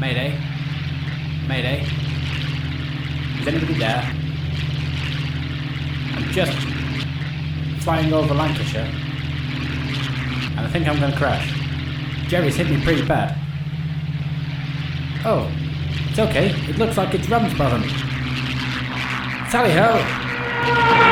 Mayday. Mayday. Is anybody there? I'm just flying over Lancashire. And I think I'm gonna crash. Jerry's hit me pretty bad. Oh, it's okay. It looks like it's Ramsbottom. Sally ho!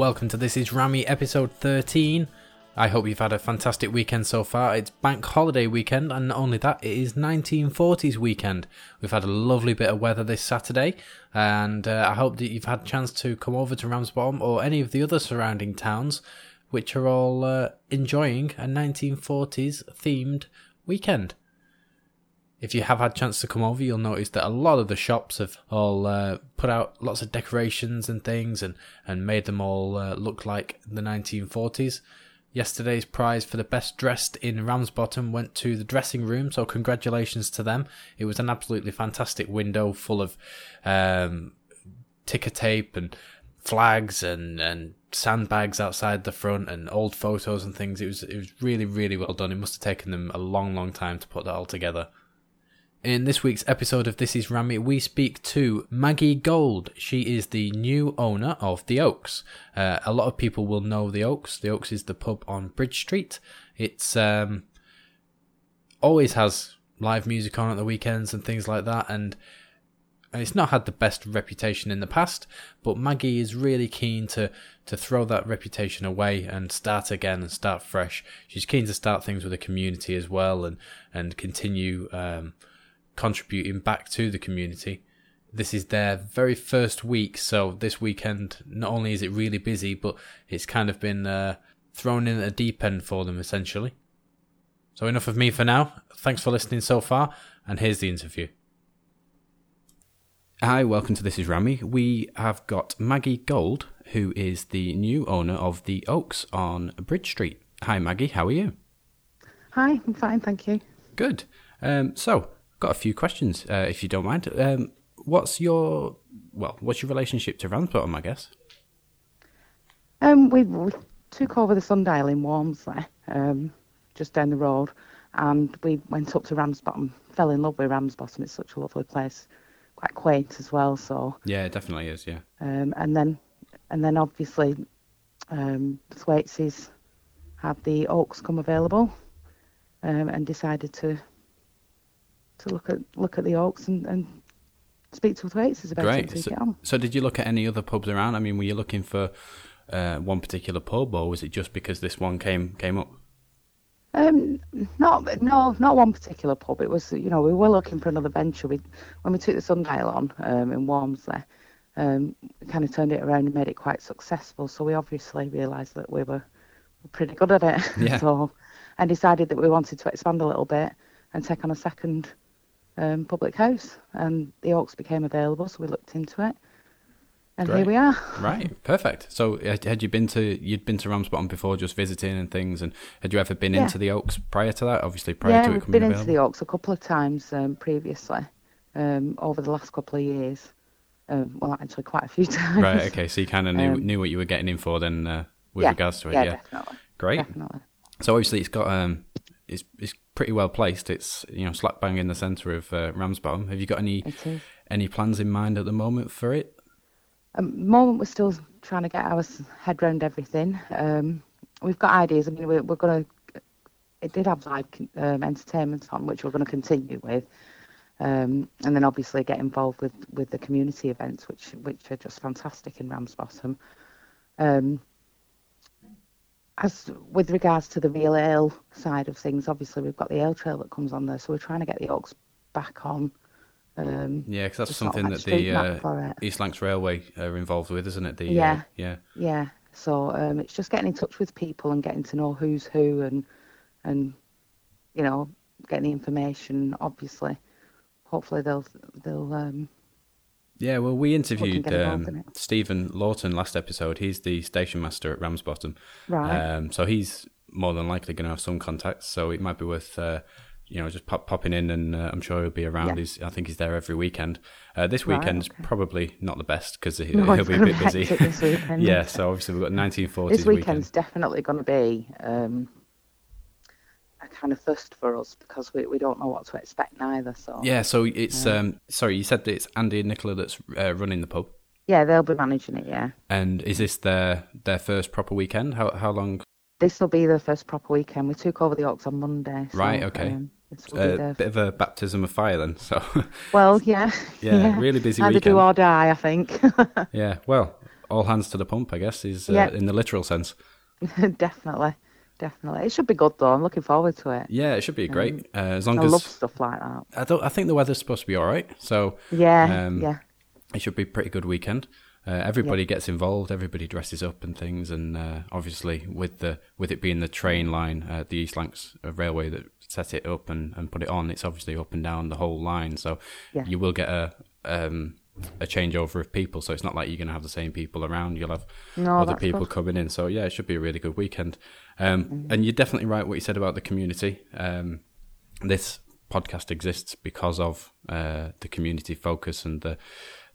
Welcome to This Is Rammy episode 13. I hope you've had a fantastic weekend so far. It's bank holiday weekend, and not only that, it is 1940s weekend. We've had a lovely bit of weather this Saturday, and uh, I hope that you've had a chance to come over to Ramsbottom or any of the other surrounding towns, which are all uh, enjoying a 1940s themed weekend. If you have had a chance to come over, you'll notice that a lot of the shops have all uh, put out lots of decorations and things and, and made them all uh, look like the 1940s. Yesterday's prize for the best dressed in Ramsbottom went to the dressing room, so congratulations to them. It was an absolutely fantastic window full of um, ticker tape and flags and, and sandbags outside the front and old photos and things. It was it was really really well done. It must have taken them a long long time to put that all together. In this week's episode of This Is Rami, we speak to Maggie Gold. She is the new owner of The Oaks. Uh, a lot of people will know The Oaks. The Oaks is the pub on Bridge Street. It's um, always has live music on at the weekends and things like that, and it's not had the best reputation in the past. But Maggie is really keen to to throw that reputation away and start again and start fresh. She's keen to start things with the community as well, and and continue. Um, contributing back to the community. This is their very first week, so this weekend not only is it really busy, but it's kind of been uh, thrown in at a deep end for them essentially. So enough of me for now. Thanks for listening so far, and here's the interview. Hi, welcome to This Is Rammy. We have got Maggie Gold, who is the new owner of the Oaks on Bridge Street. Hi, Maggie. How are you? Hi, I'm fine, thank you. Good. Um, so, got a few questions, uh, if you don't mind. Um, what's your well? What's your relationship to Ramsbottom? I guess. Um, we, we took over the Sundial in Walmsley, um, just down the road, and we went up to Ramsbottom. Fell in love with Ramsbottom. It's such a lovely place, quite quaint as well. So Yeah, it definitely is. Yeah. um, and then and then obviously um, Thwaites had the Oaks come available, um, and decided to to look at look at the Oaks and, and speak to Thwaites about it Great. So, it on. so, did you look at any other pubs around? I mean, were you looking for uh, one particular pub, or was it just because this one came came up? Um, not no, not one particular pub. It was you know we were looking for another venture. We when we took the Sundial on um, in Walmsley, um, we kind of turned it around and made it quite successful. So we obviously realised that we were pretty good at it. Yeah. so and decided that we wanted to expand a little bit and take on a second um, public house. And the Oaks became available, so we looked into it. And Great. here we are. Right, perfect. So, had you been to you'd been to Ramsbottom before, just visiting and things, and had you ever been Yeah. into the Oaks prior to that? Obviously, prior yeah, to it we've been available. into the Oaks a couple of times um, previously um, over the last couple of years. Um, well, actually, quite a few times. Right. Okay. So you kind of knew Um, knew what you were getting in for then, uh, with yeah, regards to it. yeah, Yeah. definitely, Great. definitely. So obviously it's got um, it's it's pretty well placed. It's you know slap bang in the centre of uh, Ramsbottom. Have you got any any plans in mind at the moment for it? At Um, moment we're still trying to get our head round everything. Um, we've got ideas. I mean, we're, we're going to. It did have live um, entertainment on, which we're going to continue with, um, and then obviously get involved with, with the community events, which which are just fantastic in Ramsbottom. Um, as with regards to the real ale side of things, obviously we've got the ale trail that comes on there, so we're trying to get the Oaks back on. Um, Yeah, because that's something that the uh. East Lancs Railway are involved with, isn't it? The, uh, Yeah. yeah. Yeah. So um, it's just getting in touch with people and getting to know who's who and and you know getting the information. Obviously, hopefully they'll they'll um, Yeah, well, we interviewed in um. Stephen Lawton last episode. He's the station master at Ramsbottom. Right. Um, so he's more than likely going to have some contacts. So it might be worth uh, you know, just pop, popping in, and uh, I'm sure he'll be around. Yeah. He's, I think he's there every weekend. Uh, this Right, weekend's okay. probably not the best because he, No, it's be a bit busy. weekend, yeah, so obviously we've got 1940s This weekend. weekend's definitely going to be um, kind of first for us because we, we don't know what to expect neither. So Yeah, so it's um, sorry, you said that it's Andy and Nicola that's uh, running the pub, yeah, they'll be managing it. Yeah, and is this their their first proper weekend? How how long? this will be the first proper weekend. We took over the Oaks on Monday. so, Right, okay. Um, A the bit of a baptism of fire then. So well, yeah, Yeah, really busy Either do weekend. or die, I think. yeah, well, all hands to the pump, I guess, is uh, Yeah. in the literal sense. definitely, definitely. It should be good though. I'm looking forward to it. Yeah, it should be great uh, as long I as love stuff like that. I don't. I think the weather's supposed to be all right, so Yeah, Um, yeah, it should be a pretty good weekend. Uh, everybody gets involved. Everybody dresses up and things, and uh, obviously with the with it being the train line, uh, the East Lancs Railway that set it up and, and put it on, it's obviously up and down the whole line. So Yeah. you will get a um, a changeover of people. So it's not like you're going to have the same people around. You'll have No, other people good. coming in. So yeah, it should be a really good weekend. Um, Mm-hmm. And you're definitely right what you said about the community. Um, this podcast exists because of uh, the community focus and the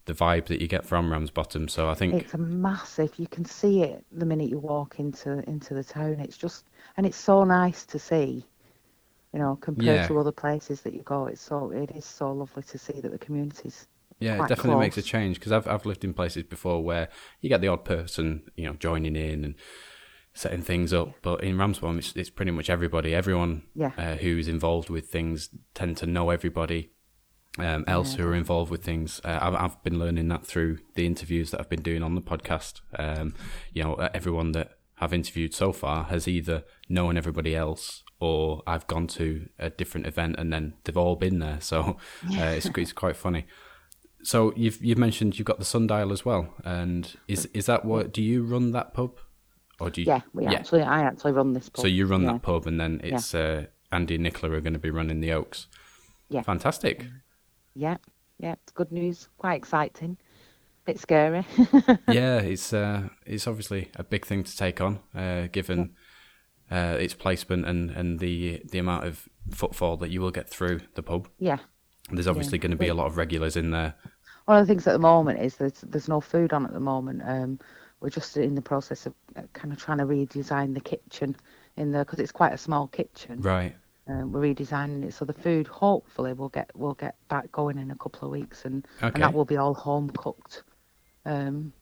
the vibe that you get from Ramsbottom. So I think It's a massive. You can see it the minute you walk into into the town. It's just, and it's so nice to see. You know, compared Yeah. to other places that you go, it's so it is so lovely to see that the community's yeah, it definitely makes a change because I've I've lived in places before where you get the odd person you know joining in and setting things up, but in Ramsbottom it's it's pretty much everybody. Everyone Yeah. uh, who's involved with things tend to know everybody. Um, else who are involved with things, uh, I've, I've been learning that through the interviews that I've been doing on the podcast. Um, you know, uh, everyone that I've interviewed so far has either known everybody else or I've gone to a different event and then they've all been there. So uh, it's it's quite funny. So you've you've mentioned you've got the sundial as well, and is is that what do you run that pub, or do you? yeah. We actually, I actually run this. Pub. So you run yeah. that pub, and then it's uh, Andy and Nicola are going to be running the Oaks. Yeah. fantastic. Yeah, yeah. It's good news. Quite exciting. Bit scary. yeah, it's uh, it's obviously a big thing to take on, uh, given uh, its placement and, and the the amount of footfall that you will get through the pub. yeah. There's obviously going to be a lot of regulars in there. One of the things at the moment is there's there's no food on at the moment. Um, we're just in the process of uh, kind of trying to redesign the kitchen in there because it's quite a small kitchen. Right. Um, we're redesigning it so the food hopefully will get will get back going in a couple of weeks and, Okay. and that will be all home cooked um,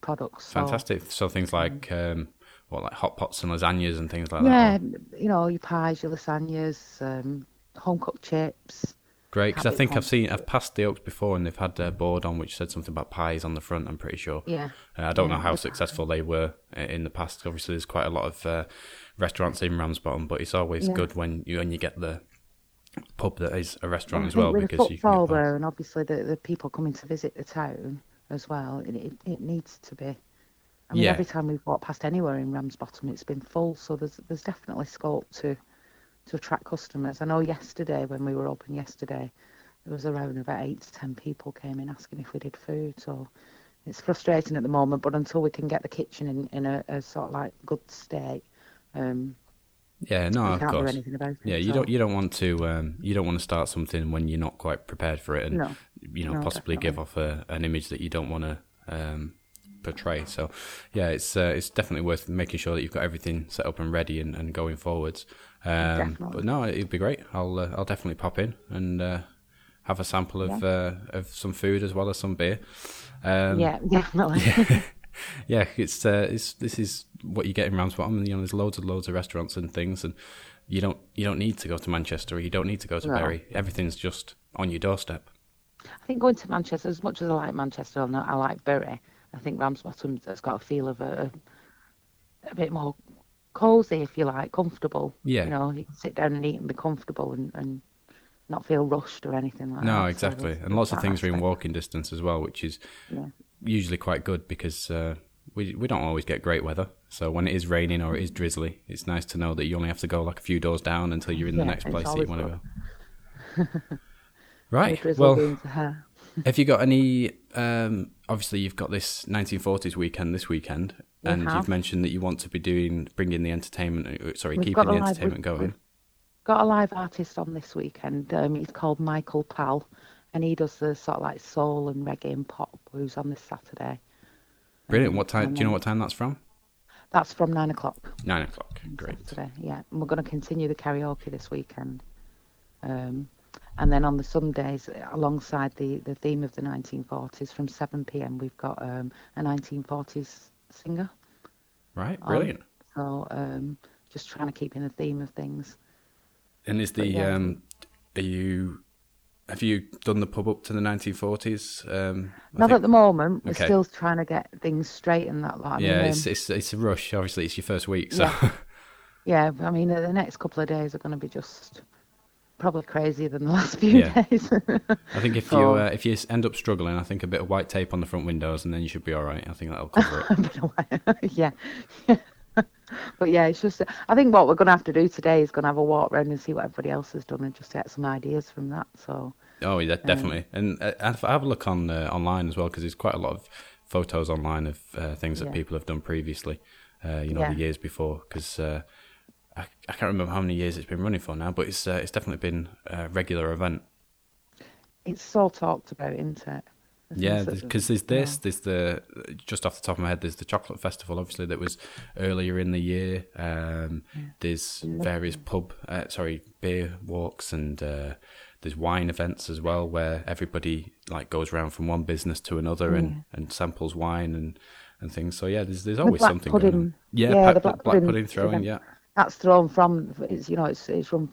products. So, Fantastic. So things like um, what, like hot pots and lasagnas and things like yeah, that. Yeah, you know your pies, your lasagnas, um, home cooked chips. Great, because I think I've seen I've passed the Oaks before, and they've had a board on which said something about pies on the front. I'm pretty sure. Yeah. Uh, I don't know how the- successful they were uh, in the past. Obviously, there's quite a lot of uh, restaurants in Ramsbottom, but it's always Yeah. good when you when you get the pub that is a restaurant as well with the because you can footfall get pies. there, and obviously the, the people coming to visit the town as well. It, it, it needs to be. I mean, Yeah. every time we've walked past anywhere in Ramsbottom, it's been full. So there's there's definitely scope to to attract customers. I know yesterday when we were open yesterday, there was around about eight to ten people came in asking if we did food. So it's frustrating at the moment, but until we can get the kitchen in in a, a sort of like good state, um, Yeah, no, of course. anything about it. Yeah, you so- don't you don't want to um, you don't want to start something when you're not quite prepared for it, and No. you know No, possibly give off a, an image that you don't want to um, portray. So, yeah, it's uh, it's definitely worth making sure that you've got everything set up and ready and, and going forwards. Um, but no, it'd be great. I'll uh, I'll definitely pop in and uh, have a sample of uh, of some food as well as some beer. Um, yeah, definitely. yeah, it's uh, it's this is what you get in Ramsbottom. You know, there's loads and loads of restaurants and things, and you don't you don't need to go to Manchester. or You don't need to go to No. Bury. Everything's just on your doorstep. I think going to Manchester, as much as I like Manchester and I like Bury, I think Ramsbottom has got a feel of a, a bit more cosy, if you like, comfortable. Yeah. You know, you can sit down and eat and be comfortable and, and not feel rushed or anything like that. No, exactly, there's- and lots of things are in walking distance as well, which is Yeah. usually quite good because uh, we we don't always get great weather. So when it is raining or it is drizzly, it's nice to know that you only have to go like a few doors down until you're in the next place that you want to go. right. Well, being to her. have you got any? Um, obviously, you've got this 1940s weekend this weekend, We and you've mentioned that you want to be doing bringing the entertainment. uh, Sorry, We've keeping the live- entertainment going. got a live artist on this weekend. Um, he's called Michael Pal, and he does the sort of like soul and reggae and pop. blues on this Saturday? Brilliant. What time? Do you know what time that's from? That's from nine o'clock. Nine o'clock. Great. Saturday, yeah. And we're going to continue the karaoke this weekend. Um, and then on the Sundays, alongside the, the theme of the 1940s, from 7 p.m., we've got um, a 1940s singer. Right, brilliant. so um, just trying to keep in the theme of things. And is the yeah. um, are you have you done the pub up to the 1940s? Um, Not think... at the moment. We're okay. still trying to get things straight and that. Like, yeah, I mean, it's, it's it's a rush. Obviously, it's your first week, so. Yeah, yeah I mean, the next couple of days are going to be just probably crazier than the last few yeah. days. I think if you uh, if you end up struggling, I think a bit of white tape on the front windows, and then you should be all right. I think that'll cover it. yeah. yeah. but yeah, it's just I think what we're going to have to do today is going to have a walk around and see what everybody else has done and just get some ideas from that. So. Oh yeah, definitely, um, and uh, have a look on uh, online as well because there's quite a lot of photos online of uh, things that yeah. people have done previously. Uh, you know, the years before because. I, I can't remember how many years it's been running for now, but it's uh, it's definitely been a regular event. It's so talked about, isn't it? Yeah, because there's this, yeah. there's the just off the top of my head, there's the chocolate festival, obviously that was earlier in the year. Um, yeah. There's various pub, uh, sorry, beer walks, and uh, there's wine events as well, where everybody like goes around from one business to another yeah. and, and samples wine and, and things. So yeah, there's there's always the something pudding. going on. Yeah, yeah the black, black pudding, pudding throwing. Yeah, that's thrown from it's you know it's it's from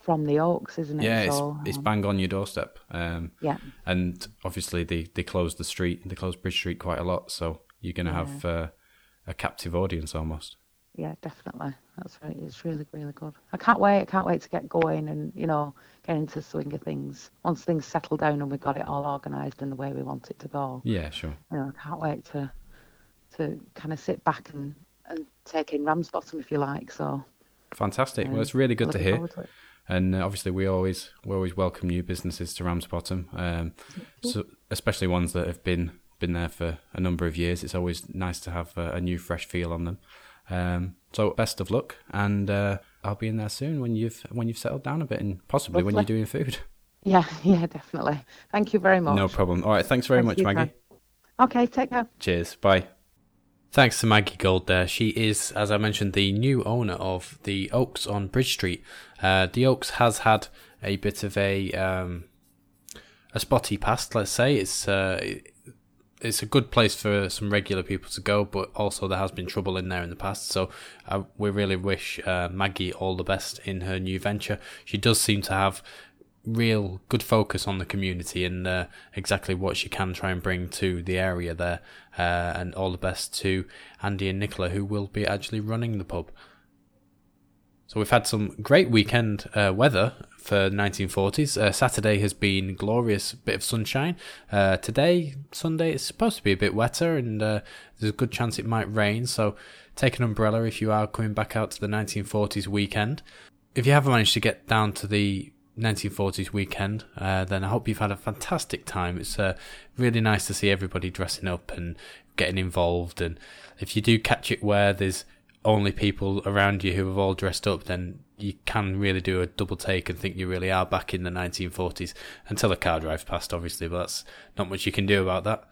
from the Oaks, isn't it? Yeah, it's, so, it's um, bang on your doorstep. Um, yeah. And obviously they, they close the street, they close Bridge Street quite a lot, so you're going to yeah. have uh, a captive audience almost. Yeah, definitely. That's right. It's really, really good. I can't wait. I can't wait to get going and, you know, get into the swing of things. Once things settle down and we've got it all organised in the way we want it to go. Yeah, sure. You know, I can't wait to to kind of sit back and, and take in Ramsbottom, if you like. So Fantastic. Um, well, it's really good to hear. To and uh, obviously we always we always welcome new businesses to Ramsbottom, um, so especially ones that have been been there for a number of years. It's always nice to have a, a new fresh feel on them. Um, so best of luck, and uh, I'll be in there soon when you've when you've settled down a bit, and possibly Lovely. when you're doing food. Yeah, yeah, definitely. Thank you very much. No problem. All right, thanks very much, Maggie. Okay, take care. Cheers. Bye. Thanks to Maggie Gold there. She is, as I mentioned, the new owner of the Oaks on Bridge Street. Uh, the Oaks has had a bit of a um, a spotty past, let's say. It's uh, it's a good place for some regular people to go, but also there has been trouble in there in the past. So uh, we really wish uh, Maggie all the best in her new venture. She does seem to have real good focus on the community and uh, exactly what she can try and bring to the area there. Uh, and all the best to Andy and Nicola, who will be actually running the pub. So we've had some great weekend uh, weather for 1940s. Uh, Saturday has been glorious, bit of sunshine. Uh, today, Sunday, it's supposed to be a bit wetter, and uh, there's a good chance it might rain. So take an umbrella if you are coming back out to the 1940s weekend. If you haven't managed to get down to the 1940s weekend, uh, then I hope you've had a fantastic time. It's uh, really nice to see everybody dressing up and getting involved. And if you do catch it where there's only people around you who have all dressed up, then you can really do a double take and think you really are back in the 1940s until a car drives past, obviously, but that's not much you can do about that.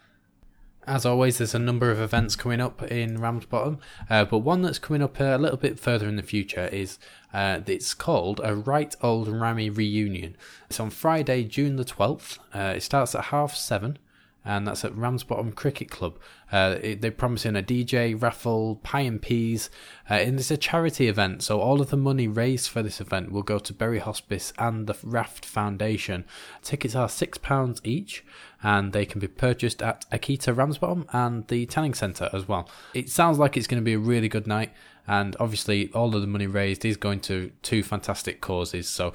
As always, there's a number of events coming up in Ramsbottom, uh, but one that's coming up a little bit further in the future is uh, it's called a Right Old Rammy Reunion. It's on Friday, June the 12th. Uh, it starts at half seven and that's at Ramsbottom Cricket Club. Uh, it, they're promising a DJ, raffle, pie and peas, uh, and it's a charity event, so all of the money raised for this event will go to Bury Hospice and the Raft Foundation. Tickets are £6 each, and they can be purchased at Akita Ramsbottom and the Tanning Centre as well. It sounds like it's going to be a really good night, and obviously all of the money raised is going to two fantastic causes, so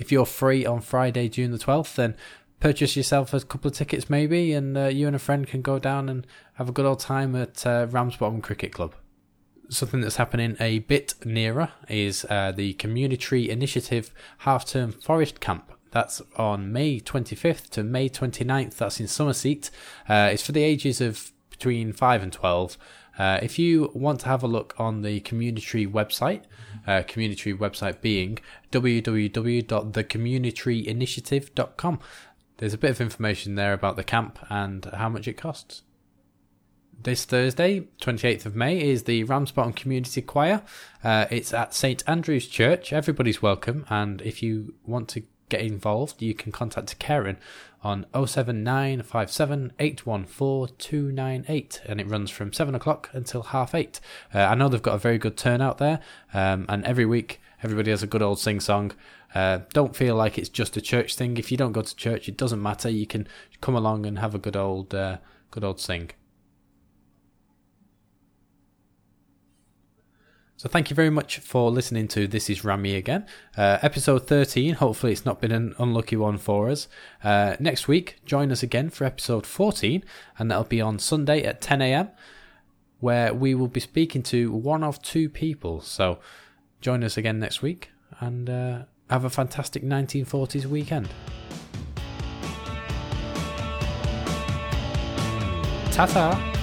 if you're free on Friday, June the 12th, then purchase yourself a couple of tickets maybe, and uh, you and a friend can go down and have a good old time at uh, Ramsbottom Cricket Club. Something that's happening a bit nearer is uh, the Community Initiative Half Term Forest Camp. That's on May 25th to May 29th. That's in Summerseat. Uh, it's for the ages of between 5 and 12. Uh, if you want to have a look on the community website, uh, community website being www.thecommunityinitiative.com, there's a bit of information there about the camp and how much it costs. This Thursday, 28th of May, is the Ramsbottom Community Choir. Uh, it's at St Andrew's Church. Everybody's welcome, and if you want to get involved, you can contact Karen on 07957 and it runs from 7 o'clock until half 8. Uh, I know they've got a very good turnout there, um, and every week everybody has a good old sing song. Uh, don't feel like it's just a church thing. If you don't go to church, it doesn't matter. You can come along and have a good old, uh, good old sing. So thank you very much for listening to This Is Rammy again. Uh, episode 13, hopefully it's not been an unlucky one for us. Uh, next week, join us again for episode 14, and that'll be on Sunday at 10am, where we will be speaking to one of two people. So join us again next week, and uh, have a fantastic 1940s weekend. Ta-ta!